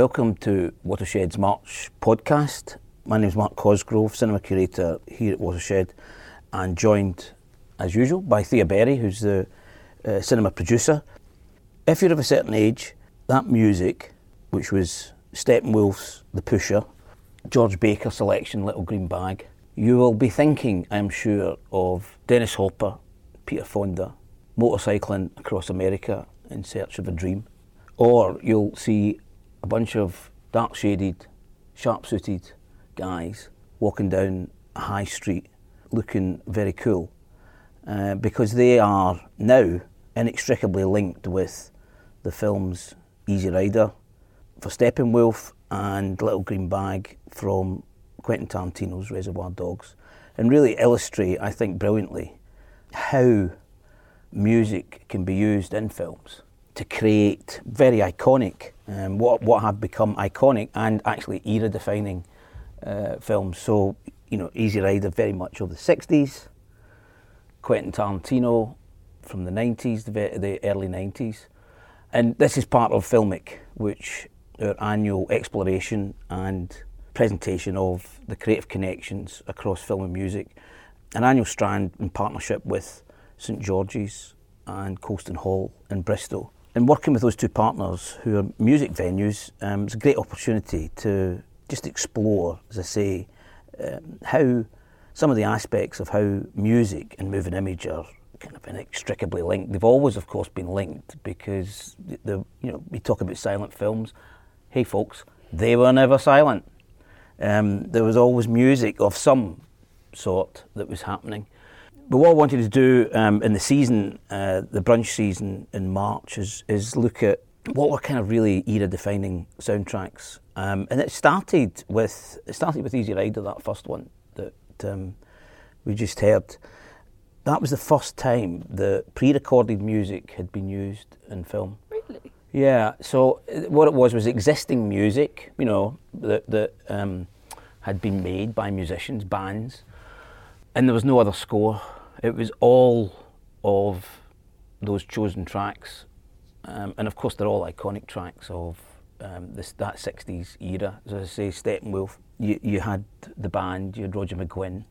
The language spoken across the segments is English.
Welcome to Watershed's March podcast. My name is Mark Cosgrove, cinema curator here at Watershed, and joined, as usual, by Thea Berry, who's the uh, cinema producer. If you're of a certain age, that music, which was Steppenwolf's The Pusher, George Baker selection Little Green Bag, you will be thinking, I'm sure, of Dennis Hopper, Peter Fonda, motorcycling across America in search of a dream. Or you'll see a bunch of dark shaded, sharp suited guys walking down a high street looking very cool uh, because they are now inextricably linked with the films Easy Rider for Steppenwolf and Little Green Bag from Quentin Tarantino's Reservoir Dogs and really illustrate, I think, brilliantly how music can be used in films to create very iconic, um, what, what have become iconic and actually era defining uh, films. So, you know, Easy Rider very much of the 60s, Quentin Tarantino from the 90s, the, the early 90s. And this is part of Filmic, which our annual exploration and presentation of the creative connections across film and music, an annual strand in partnership with St George's and Colston Hall in Bristol. And working with those two partners who are music venues, um, it's a great opportunity to just explore, as I say, um, how some of the aspects of how music and moving image are kind of inextricably linked. They've always, of course, been linked because the, the you know we talk about silent films. Hey, folks, they were never silent. Um, there was always music of some sort that was happening. But what I wanted to do um, in the season, uh, the brunch season in March, is, is look at what were kind of really era-defining soundtracks. Um, and it started with it started with Easy Rider, that first one that um, we just heard. That was the first time the pre-recorded music had been used in film. Really? Yeah. So uh, what it was was existing music, you know, that that um, had been made by musicians, bands, and there was no other score. It was all of those chosen tracks, um, and of course they're all iconic tracks of um, this that '60s era. As I say, Steppenwolf. You, you had the band. You had Roger McGuinn.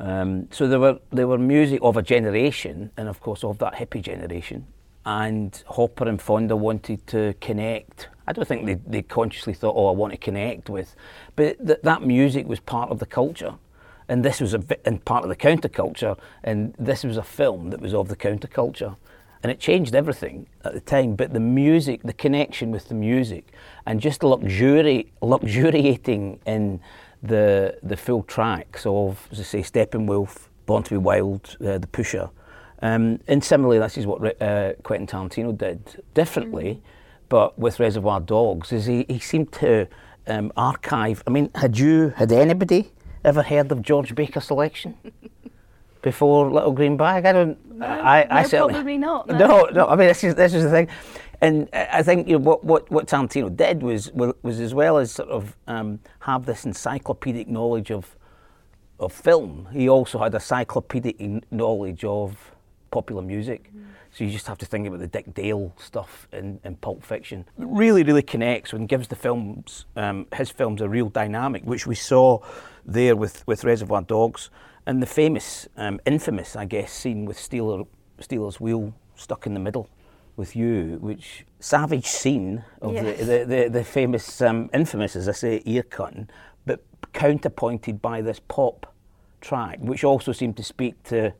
Um, so there were there were music of a generation, and of course of that hippie generation. And Hopper and Fonda wanted to connect. I don't think they, they consciously thought, "Oh, I want to connect with," but th- that music was part of the culture and this was a and part of the counterculture, and this was a film that was of the counterculture, and it changed everything at the time. But the music, the connection with the music, and just luxuri- luxuriating in the the full tracks of, as I say, Steppenwolf, Born to Be Wild, uh, The Pusher, um, and similarly, this is what uh, Quentin Tarantino did differently, mm-hmm. but with Reservoir Dogs, is he, he seemed to um, archive. I mean, had you had anybody ever heard of George Baker selection before Little Green Bag? I don't. No, I, I no, certainly, probably not. No. no, no. I mean, this is this is the thing, and I think you know what what what Tarantino did was was as well as sort of um, have this encyclopedic knowledge of of film. He also had a encyclopedic knowledge of popular music. Mm. So you just have to think about the Dick Dale stuff in, in Pulp Fiction. It really, really connects and gives the films, um, his films, a real dynamic, which we saw there with, with Reservoir Dogs and the famous, um, infamous, I guess, scene with Steeler, Stealers Wheel stuck in the middle with you, which savage scene of yes. the, the, the, the, famous, um, infamous, as I say, ear cutting, but counterpointed by this pop track, which also seemed to speak to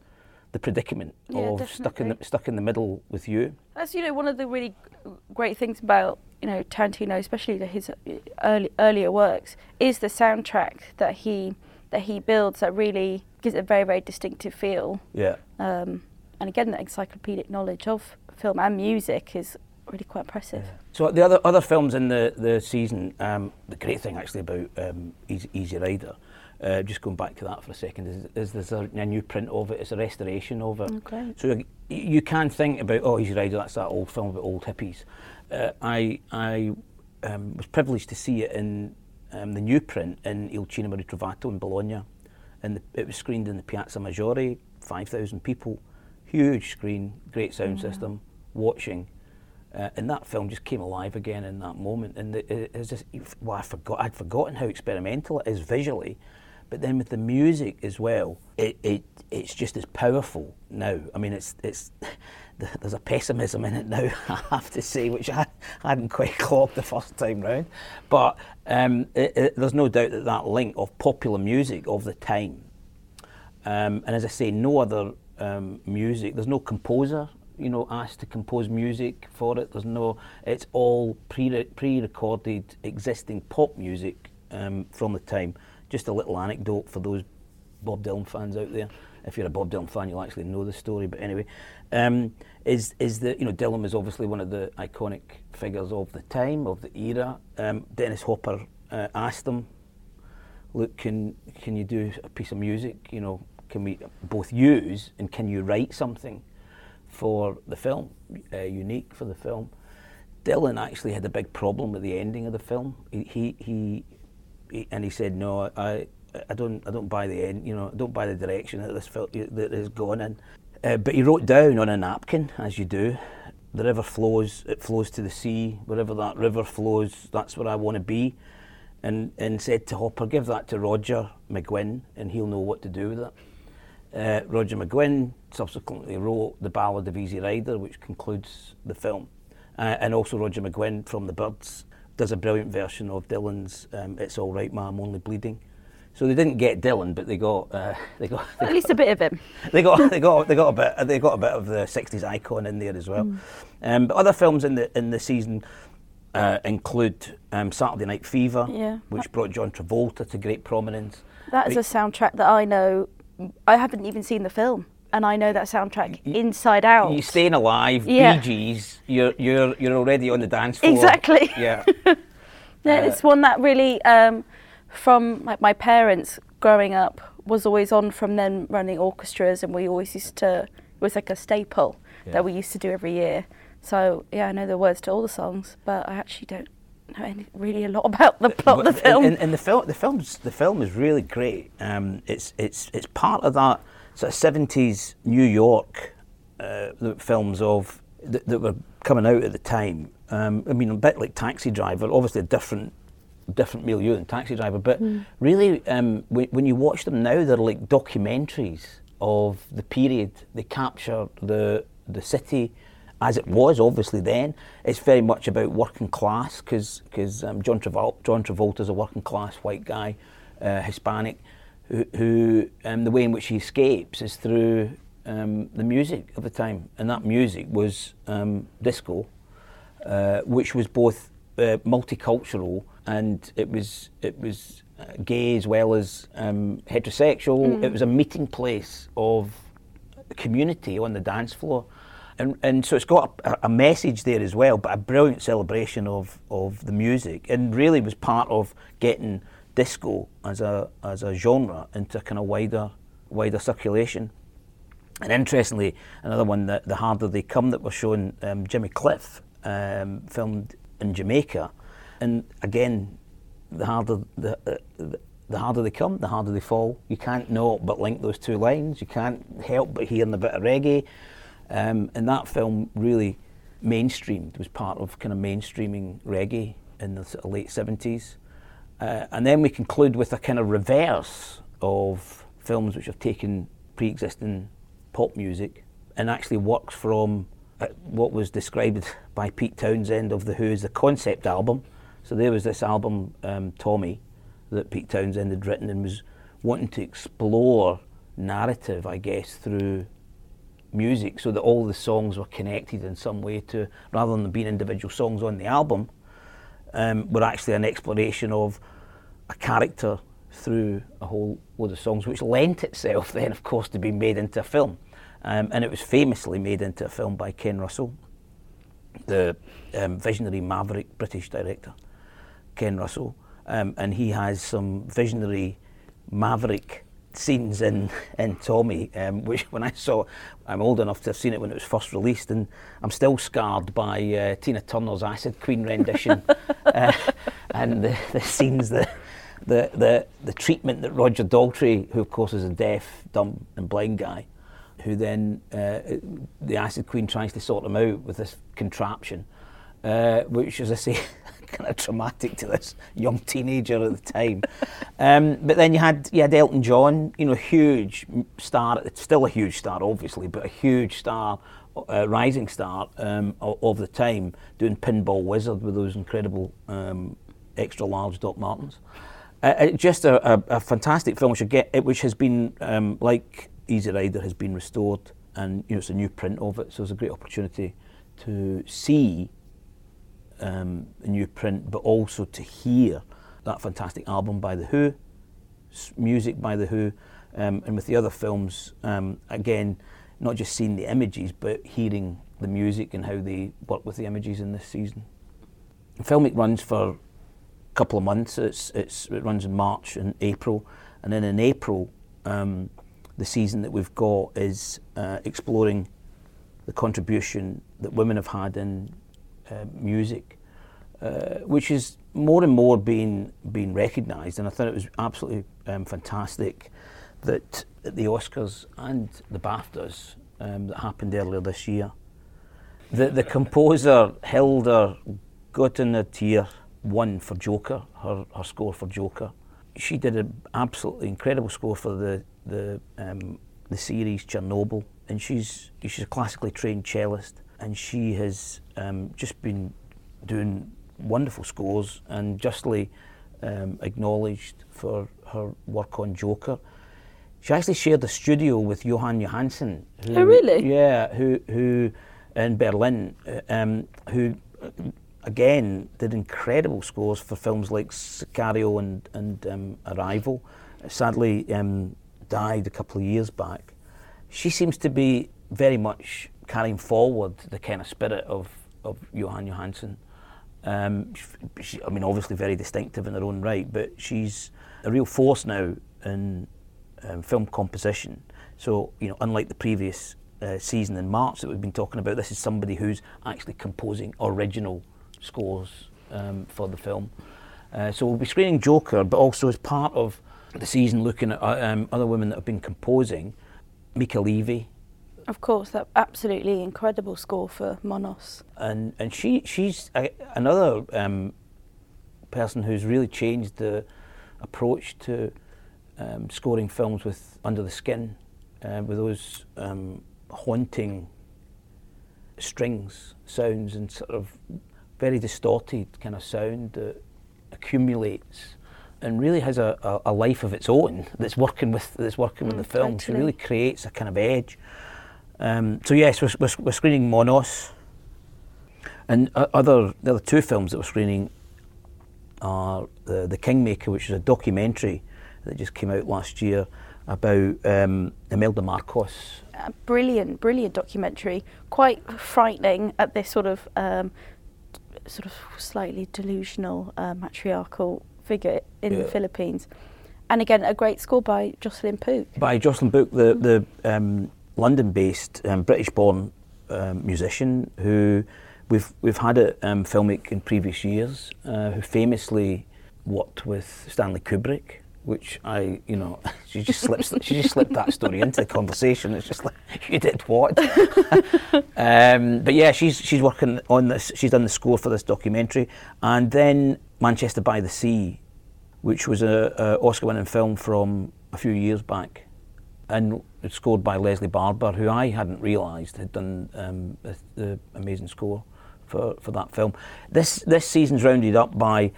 the predicament yeah, of definitely. stuck in the, stuck in the middle with you. That's you know one of the really great things about you know Tarantino, especially his early, earlier works, is the soundtrack that he that he builds that really gives it a very very distinctive feel. Yeah. Um, and again, that encyclopedic knowledge of film and music is really quite impressive. Yeah. So the other other films in the the season, um, the great thing actually about um, Easy, Easy Rider uh, just going back to that for a second, is, is there's a, a, new print of it, it's a restoration of it. Okay. So you, can think about, oh, Easy Rider, that's that old film about old hippies. Uh, I, I um, was privileged to see it in um, the new print in Il Cinema Ritrovato in Bologna. And the, it was screened in the Piazza Maggiore, 5,000 people, huge screen, great sound mm-hmm. system, watching Uh, and that film just came alive again in that moment. And it, it's just, well, I forgot, I'd forgotten how experimental it is visually, but then with the music as well, it, it it's just as powerful now. I mean, it's it's there's a pessimism in it now, I have to say, which I, hadn't quite clocked the first time round. But um, it, it, there's no doubt that that link of popular music of the time, um, and as I say, no other um, music, there's no composer you know, asked to compose music for it. There's no, it's all pre pre-recorded existing pop music um, from the time. Just a little anecdote for those Bob Dylan fans out there. If you're a Bob Dylan fan, you'll actually know the story. But anyway, um, is is that you know Dylan was obviously one of the iconic figures of the time of the era. Um, Dennis Hopper uh, asked him, "Look, can can you do a piece of music? You know, can we both use and can you write something?" for the film, uh, unique for the film. Dylan actually had a big problem with the ending of the film. He, he, he, and he said, "No, I, I don't, I don't buy the end. You know, I don't buy the direction that this film that is going in." Uh, but he wrote down on a napkin, as you do, the river flows, it flows to the sea. Wherever that river flows, that's where I want to be. And, and said to Hopper, give that to Roger McGuinn and he'll know what to do with it. Uh, Roger McGuinn subsequently wrote The Ballad of Easy Rider, which concludes the film. Uh, and also Roger McGuinn from The Byrds does a brilliant version of Dylan's um, It's All Right Ma, I'm Only Bleeding. So they didn't get Dylan, but they got uh, they got they at least a bit of him. They got they got they got a bit they got a bit of the '60s icon in there as well. Mm. Um, but other films in the in the season uh, include um, Saturday Night Fever, yeah. which brought John Travolta to great prominence. That is a soundtrack that I know I haven't even seen the film, and I know that soundtrack you, inside out. You're staying alive, yeah. Bee Gees. You're you're you're already on the dance floor. Exactly. Yeah. yeah, uh, it's one that really, um, from like my parents growing up, was always on from them running orchestras, and we always used to. It was like a staple yeah. that we used to do every year. So yeah, I know the words to all the songs, but I actually don't know any, really a lot about the plot of the film. And, the film, the film's the film is really great. Um, it's it's it's part of that sort of seventies New York uh, films of that, that, were coming out at the time. Um, I mean, a bit like Taxi Driver, obviously a different different milieu than Taxi Driver, but mm. really, um, when, when you watch them now, they're like documentaries of the period. They capture the the city as it was obviously then. It's very much about working class because um, John, Travolta John Travolta's a working class white guy, uh, Hispanic, who, who um, the way in which he escapes is through um, the music of the time, and that music was um, disco, uh, which was both uh, multicultural and it was it was uh, gay as well as um, heterosexual. Mm. It was a meeting place of community on the dance floor. And, and so it's got a, a, message there as well, but a brilliant celebration of, of the music, and really was part of getting disco as a as a genre into kind of wider wider circulation. And interestingly, another one that the harder they come that was shown, um, Jimmy Cliff um, filmed in Jamaica, and again, the harder the, uh, the the harder they come, the harder they fall. You can't not but link those two lines. You can't help but hearing a bit of reggae. Um, and that film really mainstreamed, was part of kind of mainstreaming reggae in the late 70s. Uh, and then we conclude with a kind of reverse of films which have taken pre existing pop music and actually works from uh, what was described by Pete Townshend of The Who as the concept album. So there was this album, um, Tommy, that Pete Townshend had written and was wanting to explore narrative, I guess, through music so that all the songs were connected in some way to, rather than being individual songs on the album, um, were actually an exploration of a character through a whole load of songs, which lent itself then, of course, to being made into a film. Um, and it was famously made into a film by Ken Russell, the um, visionary maverick British director, Ken Russell. Um, and he has some visionary maverick scenes in, in Tommy, um, which when I saw, I'm old enough to have seen it when it was first released, and I'm still scarred by uh, Tina Turner's Acid Queen rendition uh, and the, the scenes that. The, the, the treatment that Roger Daltrey, who of course is a deaf, dumb, and blind guy, who then uh, the Acid Queen tries to sort him out with this contraption, uh, which, as I say, kind of traumatic to this young teenager at the time. um, but then you had you had Elton John, you know, huge star, still a huge star, obviously, but a huge star, uh, rising star um, of, the time, doing Pinball Wizard with those incredible um, extra large Doc Martens. Uh, uh just a, a, a, fantastic film, which, again, which has been um, like Easy Rider has been restored, and you know it's a new print of it, so it's a great opportunity to see um, a new print, but also to hear that fantastic album by The Who, music by The Who, um, and with the other films, um, again, not just seeing the images, but hearing the music and how they work with the images in this season. Filmic runs for couple of months. It's, it's, it runs in March and April, and then in April, um, the season that we've got is uh, exploring the contribution that women have had in uh, music, uh, which is more and more being being recognised. And I thought it was absolutely um, fantastic that the Oscars and the BAFTAs um, that happened earlier this year, the, the composer Hildur Guðnadóttir won for Joker, her, her score for Joker. She did an absolutely incredible score for the the um, the series Chernobyl, and she's she's a classically trained cellist and she has um, just been doing wonderful scores and justly um, acknowledged for her work on Joker. She actually shared the studio with Jóhann Jóhannsson. Who, oh, really? Yeah, who who in Berlin, uh, um, who again did incredible scores for films like Sicario and and um, Arrival. Sadly, um, died a couple of years back. She seems to be very much carrying forward the kind of spirit of, of Jóhann Jóhannsson. Um, she, I mean, obviously very distinctive in her own right, but she's a real force now in um, film composition. So, you know, unlike the previous uh, season in March that we've been talking about, this is somebody who's actually composing original scores um, for the film. Uh, so we'll be screening Joker, but also as part of the season looking at uh, um, other women that have been composing. Mica Levi, of course, that absolutely incredible score for Monos. And and she she's a, another um, person who's really changed the approach to um, scoring films with Under the Skin, uh, with those um, haunting strings, sounds, and sort of very distorted kind of sound that accumulates and really has a, a, a life of its own that's working with that's working mm, with the film. Totally. She really creates a kind of edge. Um, so yes, we're, we're, we're, screening Monos, and other the other two films that we're screening are the the Kingmaker, which is a documentary that just came out last year about um, Imelda Marcos. A brilliant, brilliant documentary. Quite frightening at this sort of um, sort of slightly delusional uh, matriarchal figure in yeah. the Philippines. And again, a great score by Jocelyn Pook. By Jocelyn Pook, the the um, London-based um, British-born um, musician who we've we've had at um, Filmic in previous years, uh, who famously worked with Stanley Kubrick, which I, you know, she just slips she just slipped that story into the conversation. It's just like you did what? um, but yeah, she's she's working on this. She's done the score for this documentary, and then Manchester by the Sea, which was a, a Oscar-winning film from a few years back and it's scored by Lesley Barber, who I hadn't realised had done um, the, the, amazing score for, for that film. This this season's rounded up by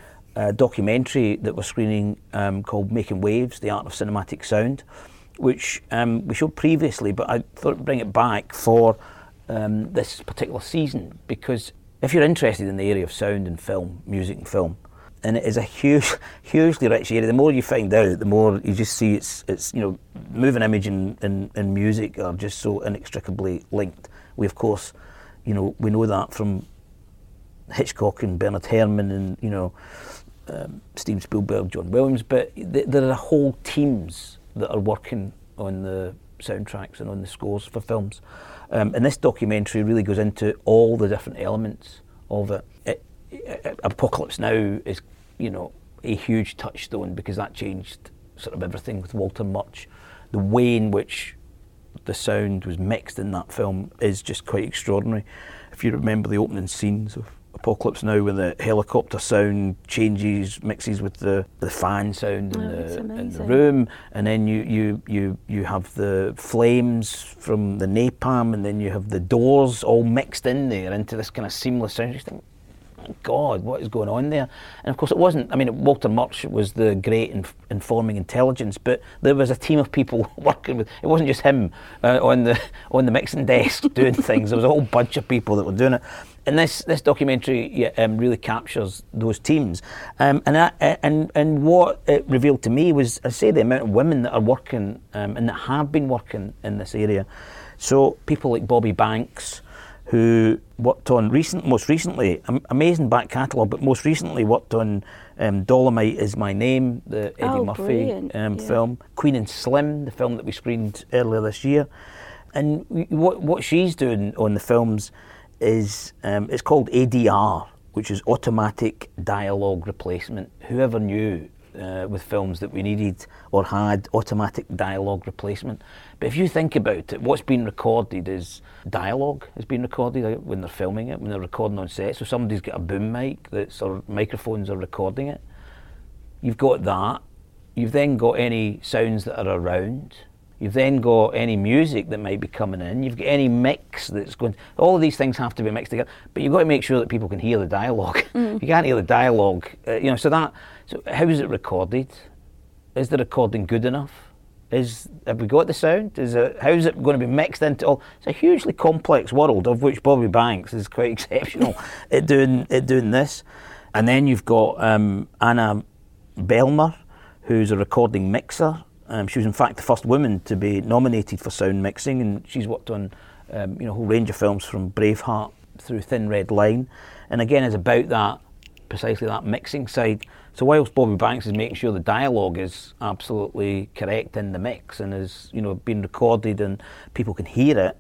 documentary that we're screening um, called Making Waves: The Art of Cinematic Sound, which um, we showed previously, but I thought I'd bring it back for um, this particular season because if you're interested in the area of sound and film, music and film, and it is a huge, hugely rich area. The more you find out, the more you just see it's, it's you know, moving image and, and, and music are just so inextricably linked. We, of course, you know, we know that from Hitchcock and Bernard Herrmann and, you know, um, Steven Spielberg, John Williams, but th- there are whole teams that are working on the soundtracks and on the scores for films. Um, and this documentary really goes into all the different elements of it. it, it Apocalypse Now is you know, a huge touchstone because that changed sort of everything with Walter Murch. The way in which the sound was mixed in that film is just quite extraordinary. If you remember the opening scenes of Apocalypse Now when the helicopter sound changes, mixes with the, the fan sound in, Oh, the, in the room, and then you, you, you, you have the flames from the napalm, and then you have the doors all mixed in there into this kind of seamless sound. You think, "My God, what is going on there? And of course, it wasn't. I mean, Walter Murch was the great inf- informing intelligence, but there was a team of people working with. It wasn't just him uh, on the on the mixing desk doing things. There was a whole bunch of people that were doing it. And this this documentary yeah, um, really captures those teams. Um, and and and what it revealed to me was, I say, the amount of women that are working um, and that have been working in this area. So people like Bobbi Banks who worked on recent, most recently, amazing back catalogue, but most recently worked on um, Dolomite is My Name, the Eddie Oh, Murphy um, yeah. film, Queen and Slim, the film that we screened earlier this year, and what what she's doing on the films is um, it's called ADR, which is automatic dialogue replacement. Whoever knew uh, with films that we needed or had automatic dialogue replacement. But if you think about it, what's been recorded is dialogue has been recorded when they're filming it, when they're recording on set. So somebody's got a boom mic that's or microphones are recording it. You've got that. You've then got any sounds that are around. You've then got any music that might be coming in. You've got any mix that's going. All of these things have to be mixed together. But you've got to make sure that people can hear the dialogue. You can't hear the dialogue. Uh, you know. So that. So how is it recorded? Is the recording good enough? Is have we got the sound? Is it how is it going to be mixed into all? It's a hugely complex world of which Bobbi Banks is quite exceptional at doing at doing this. And then you've got um, Anna Behlmer, who's a recording mixer. Um, she was in fact the first woman to be nominated for sound mixing, and she's worked on um, you know a whole range of films from Braveheart through Thin Red Line, and again is about that precisely that mixing side. So whilst Bobbi Banks is making sure the dialogue is absolutely correct in the mix and is you know being recorded and people can hear it,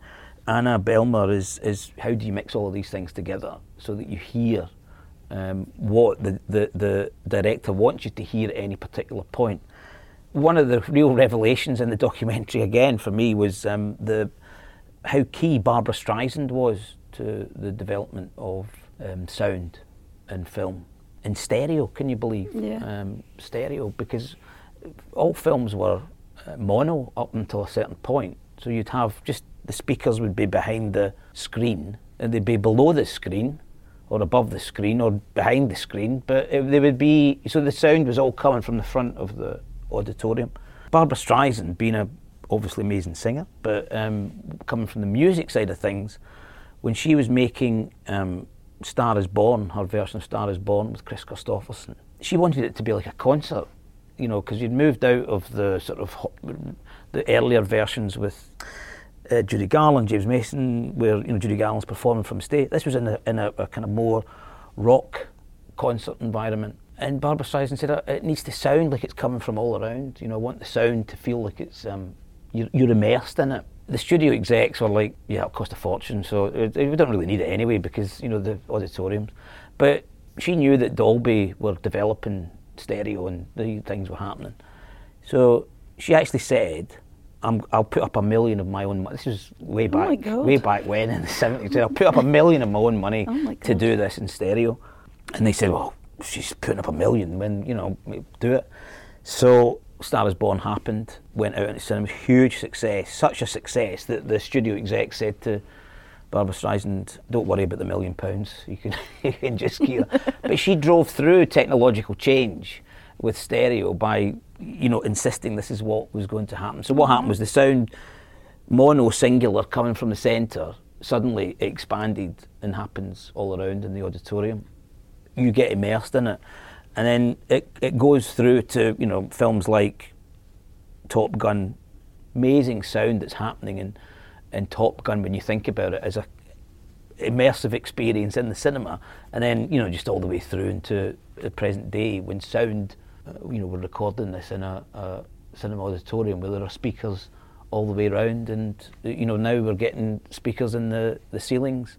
Anna Behlmer is is how do you mix all of these things together so that you hear um, what the, the the director wants you to hear at any particular point. One of the real revelations in the documentary again for me was um, the how key Barbra Streisand was to the development of um, sound and film in stereo. Can you believe? Yeah. Um, stereo because all films were uh, mono up until a certain point. So you'd have just the speakers would be behind the screen and they'd be below the screen or above the screen or behind the screen, but it, they would be so the sound was all coming from the front of the auditorium. Barbra Streisand, being a obviously amazing singer, but um, coming from the music side of things, when she was making um, Star Is Born, her version of Star Is Born with Kris Kristofferson, she wanted it to be like a concert, you know, because you'd moved out of the sort of the earlier versions with uh, Judy Garland, James Mason, where you know Judy Garland's performing from stage. This was in a, in a, a kind of more rock concert environment. And Barbra Streisand said "Uh, it needs to sound like it's coming from all around. You know, I want the sound to feel like it's um, you're, you're immersed in it. The studio execs were like, yeah, it'll cost a fortune, so uh, it, we don't really need it anyway because you know the auditoriums. But she knew that Dolby were developing stereo and the things were happening. So she actually said, I'm, I'll put up a million of my own money. This was way Oh back, God. way back when in the 70s. I'll put up a million of my own money Oh to do this in stereo. And they said, well, she's putting up a million when, you know, do it. So Star is Born happened, went out into cinema, huge success, such a success that the studio exec said to Barbra Streisand, don't worry about the million pounds, you can, you can just keep. But she drove through technological change with stereo by, you know, insisting this is what was going to happen. So what happened was the sound, mono singular coming from the centre, suddenly expanded and happens all around in the auditorium. You get immersed in it. And then it, it goes through to, you know, films like Top Gun, amazing sound that's happening in, in Top Gun when you think about it as a immersive experience in the cinema, and then you know just all the way through into the present day when sound, uh, you know, we're recording this in a, a cinema auditorium where there are speakers all the way around, and you know now we're getting speakers in the the ceilings,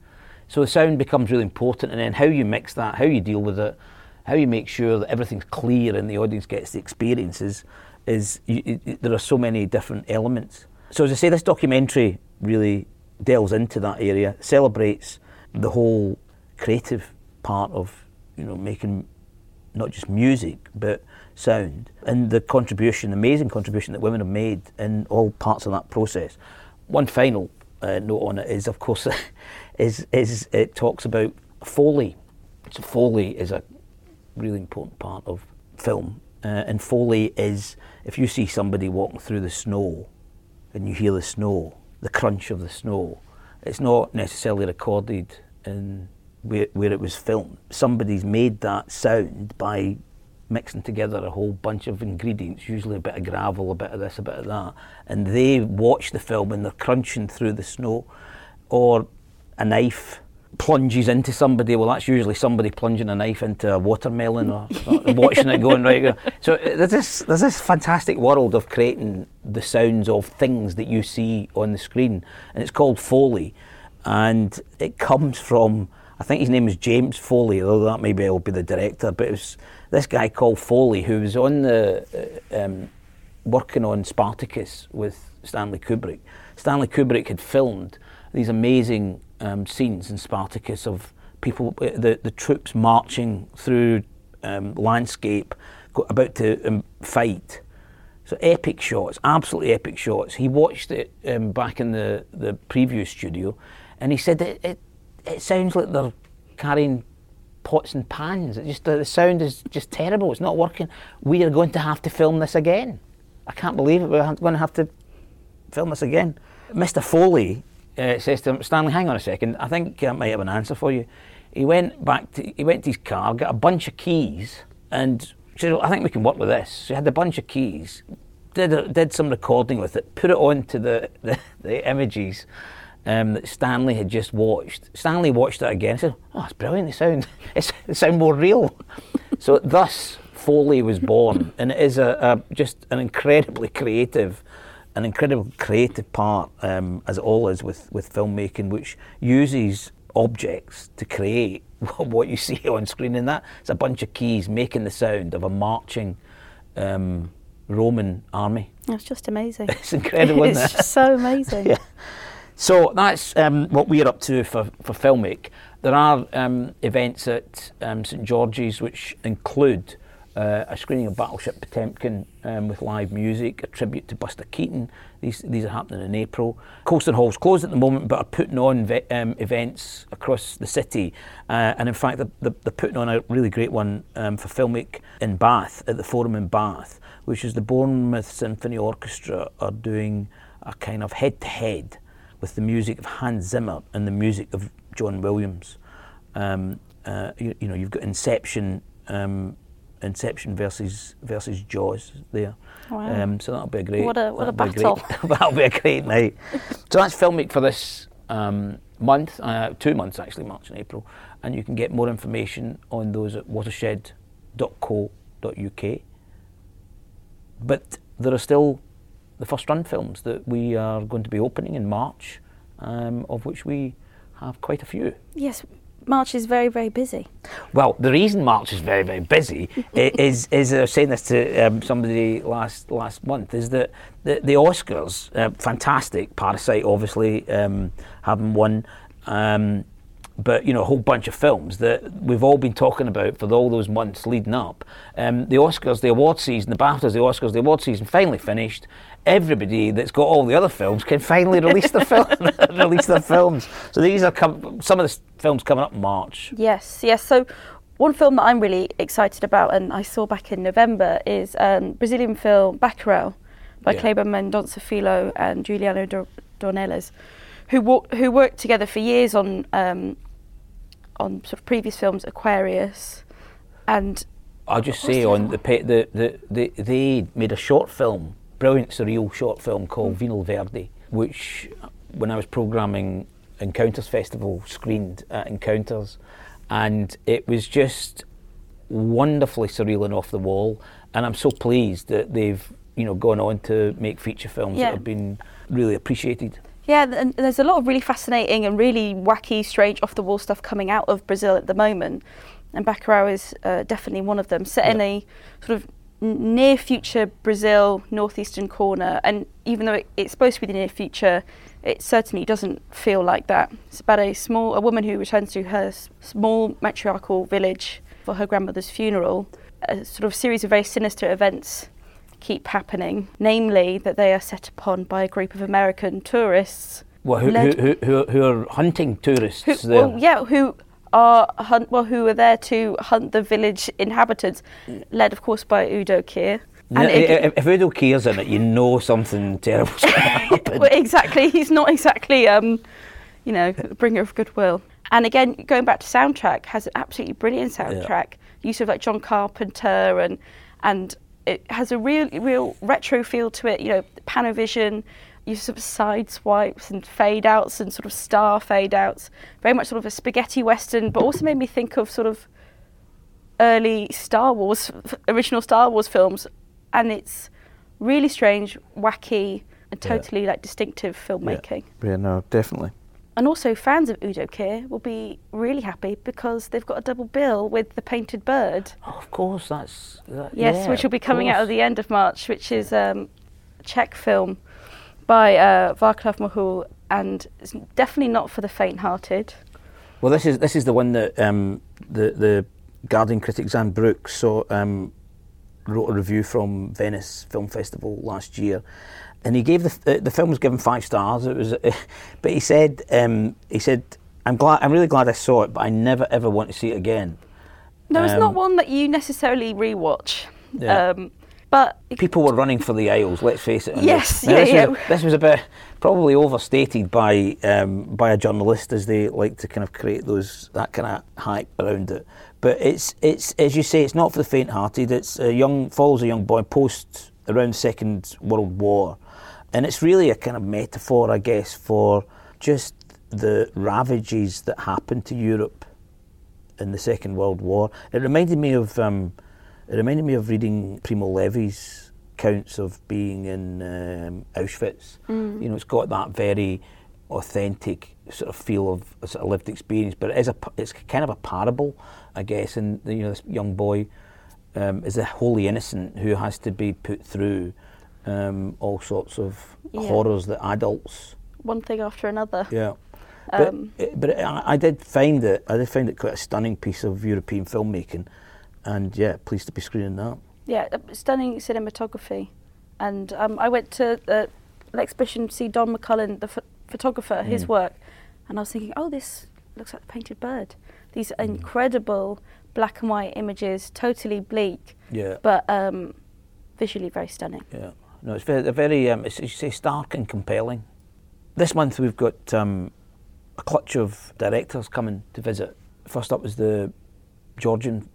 so the sound becomes really important, and then how you mix that, how you deal with it, how you make sure that everything's clear and the audience gets the experiences, is you, it- there are so many different elements. So as I say, this documentary really delves into that area, celebrates the whole creative part of you know making not just music but sound and the contribution, amazing contribution that women have made in all parts of that process. One final uh, note on it is, of course, is is it talks about foley. So foley is a really important part of film, uh, and foley is if you see somebody walking through the snow, and you hear the snow, the crunch of the snow. It's not necessarily recorded in where, where it was filmed. Somebody's made that sound by mixing together a whole bunch of ingredients, usually a bit of gravel, a bit of this, a bit of that, and they watch the film and they're crunching through the snow, or a knife plunges into somebody. Well, that's usually somebody plunging a knife into a watermelon or, or watching it going right. So uh, there's this there's this fantastic world of creating the sounds of things that you see on the screen, and it's called Foley, and it comes from I think his name is James Foley, although that maybe will be the director. But it was this guy called Foley who was on the uh, um, working on Spartacus with Stanley Kubrick. Stanley Kubrick had filmed these amazing um, scenes in Spartacus of people, uh, the the troops marching through um, landscape, about to um, fight. So epic shots, absolutely epic shots. He watched it um, back in the the preview studio, and he said that it it sounds like they're carrying pots and pans. It just the sound is just terrible. It's not working. We are going to have to film this again. I can't believe it. We're going to have to film this again. Mr. Foley uh, says to him, Stanley, hang on a second. I think I might have an answer for you. He went back to he went to his car, got a bunch of keys, and said, I think we can work with this. So he had a bunch of keys, did a, did some recording with it, put it onto the, the, the images um, that Stanley had just watched. Stanley watched it again and said, Oh, it's brilliant. They sound, they sound more real. so thus, Foley was born. And it is a, a just an incredibly creative, an incredible creative part, um, as it all is with, with filmmaking, which uses objects to create what you see on screen. And that it's a bunch of keys making the sound of a marching um, Roman army. That's just amazing. It's incredible, it's isn't it? so amazing. yeah. So that's um, what we're up to for, for Filmic. There are um, events at um, St George's which include uh, a screening of Battleship Potemkin um, with live music, a tribute to Buster Keaton. These, these are happening in April. Colston Hall's closed at the moment, but are putting on ve- um, events across the city. Uh, and in fact, they're, putting on a really great one um, for Filmic in Bath, at the Forum in Bath, which is the Bournemouth Symphony Orchestra are doing a kind of head to head with the music of Hans Zimmer and the music of John Williams. Um, uh, you, you, know, you've got Inception, um, Inception versus versus Jaws there. Wow. Um, so that'll be a great. What a what a battle! Great, that'll be a great night. So that's Filmic for this um, month, uh, two months actually, March and April, and you can get more information on those at watershed.co.uk. But there are still the first run films that we are going to be opening in March, um, of which we have quite a few. Yes, March is very, very busy. Well, the reason March is very, very busy is, is I was saying this to um, somebody last last month, is that the, the Oscars, uh, fantastic, Parasite obviously um, having won, um, but you know a whole bunch of films that we've all been talking about for all those months leading up. Um, the Oscars, the award season, the BAFTAs, the Oscars, the award season finally finished, everybody that's got all the other films can finally release their film, release their films. So these are com- some of the films coming up in March. Yes, yes. So one film that I'm really excited about, and I saw back in November, is um, Brazilian film Bacurau by yeah. Kleber Mendonça Filho and Juliano Dornelles, who wo- who worked together for years on um, on sort of previous films, Aquarius, and. I'll just say on the, the, the, the they made a short film brilliant surreal short film called mm. Vinil Verde, which when I was programming Encounters Festival screened at Encounters, and it was just wonderfully surreal and off the wall. And I'm so pleased that they've you know gone on to make feature films yeah. that have been really appreciated. Yeah, and there's a lot of really fascinating and really wacky, strange, off the wall stuff coming out of Brazil at the moment, and Bacurau is uh, definitely one of them. Set in a sort of near future Brazil northeastern corner, and even though it, it's supposed to be the near future, it certainly doesn't feel like that. It's about a small a woman who returns to her small matriarchal village for her grandmother's funeral. A sort of series of very sinister events keep happening, namely that they are set upon by a group of American tourists Well, who, Led- who, who, who are hunting tourists who, there? well, yeah, who are hunt, well, who are there to hunt the village inhabitants, led of course by Udo Kier. No, And it- if, Udo Kier's in it, you know something terrible's going to happen. well, exactly, he's not exactly, um, you know, a bringer of goodwill. And again, going back to soundtrack, has an absolutely brilliant soundtrack. Use of like John Carpenter and and it has a real real retro feel to it. You know, Panavision, use of side swipes and fade outs and sort of star fade outs. Very much sort of a spaghetti western, but also made me think of sort of early Star Wars, original Star Wars films, and it's really strange, wacky, and Yeah. totally like distinctive filmmaking. Yeah, no, definitely. And also, fans of Udo Kier will be really happy because they've got a double bill with The Painted Bird. Oh, of course, that's. That, Yes, yeah, which will be coming out at the end of March, which is um, a Czech film by uh, Václav Marhoul, and it's definitely not for the faint-hearted. Well, this is this is the one that um, the the Guardian critic Xan Brooks so, um, wrote a review from Venice Film Festival last year, and he gave the the, the film was given five stars. It was, but he said um, he said I'm glad I'm really glad I saw it, but I never ever want to see it again. No, it's Um, not one that you necessarily rewatch. Yeah. Um, but People were running for the aisles. Let's face it. Yes, yeah, this yeah. Was, this was a bit probably overstated by um, by a journalist, as they like to kind of create those that kind of hype around it. But it's it's as you say, it's not for the faint-hearted. It's a young follows a young boy post around the Second World War, and it's really a kind of metaphor, I guess, for just the ravages that happened to Europe in the Second World War. It reminded me of um, it reminded me of reading Primo Levi's accounts of being in um, Auschwitz. You know, it's got that very authentic sort of feel of a sort of lived experience, but it is a it's kind of a parable, I guess. And you know, this young boy um, is a wholly innocent who has to be put through um, all sorts of Yeah. horrors that adults one thing after another. yeah. But, Um, it- but I, I did find it. I did find it quite a stunning piece of European filmmaking, and yeah, pleased to be screening that. Yeah, uh, stunning cinematography. And um, I went to the an exhibition to see Don McCullin, the ph- photographer, his Mm. work, and I was thinking, oh, this looks like the painted bird. These Mm. incredible black and white images, totally bleak, Yeah, but um, visually very stunning. yeah. No, it's very, very um, it's, you say stark and compelling. This month we've got um, a clutch of directors coming to visit. First up was the Georgian,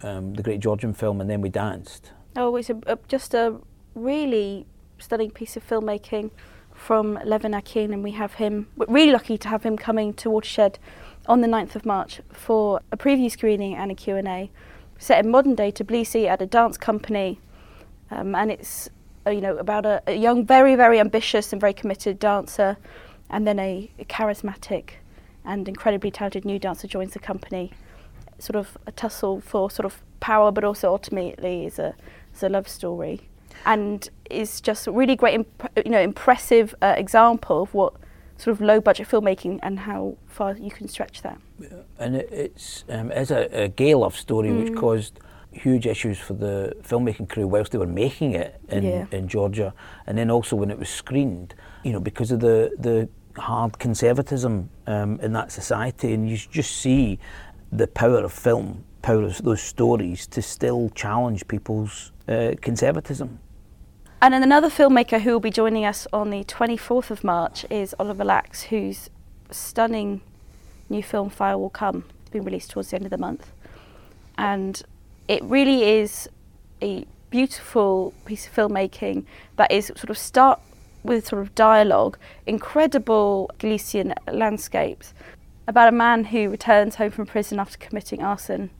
um, the great Georgian film, and then we danced. Oh, it's a, a, just a really stunning piece of filmmaking from Levan Akin, and we have him. We're really lucky to have him coming to Watershed on the 9th of March for a preview screening and a Q&A set in modern day Tbilisi at a dance company, um, and it's you know about a, a young, very very ambitious and very committed dancer, and then a, a charismatic and incredibly talented new dancer joins the company. Sort of a tussle for sort of power, but also ultimately is a is a love story, and is just a really great, imp- you know, impressive uh, example of what sort of low budget filmmaking and how far you can stretch that. and it's um, a, a gay love story which Mm. caused huge issues for the filmmaking crew whilst they were making it in, Yeah. in Georgia, and then also when it was screened, you know, because of the the hard conservatism um, in that society, and you just see the power of film, power of those stories to still challenge people's uh, conservatism. And then another filmmaker who will be joining us on the 24th of March is Oliver Laxe, whose stunning new film Fire Will Come has been released towards the end of the month. And it really is a beautiful piece of filmmaking that is sort of start with sort of dialogue, incredible Galician landscapes about a man who returns home from prison after committing arson,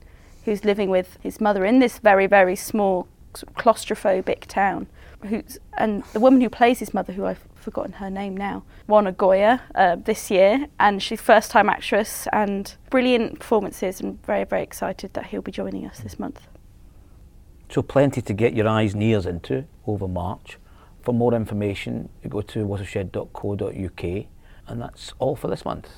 who's living with his mother in this very, very small sort of claustrophobic town. Who's, and the woman who plays his mother, who I've forgotten her name now, won a Goya uh, this year, and she's first time actress and brilliant performances, and very, very excited that he'll be joining us this month. So plenty to get your eyes and ears into over March. For more information, go to watershed.co.uk, and that's all for this month.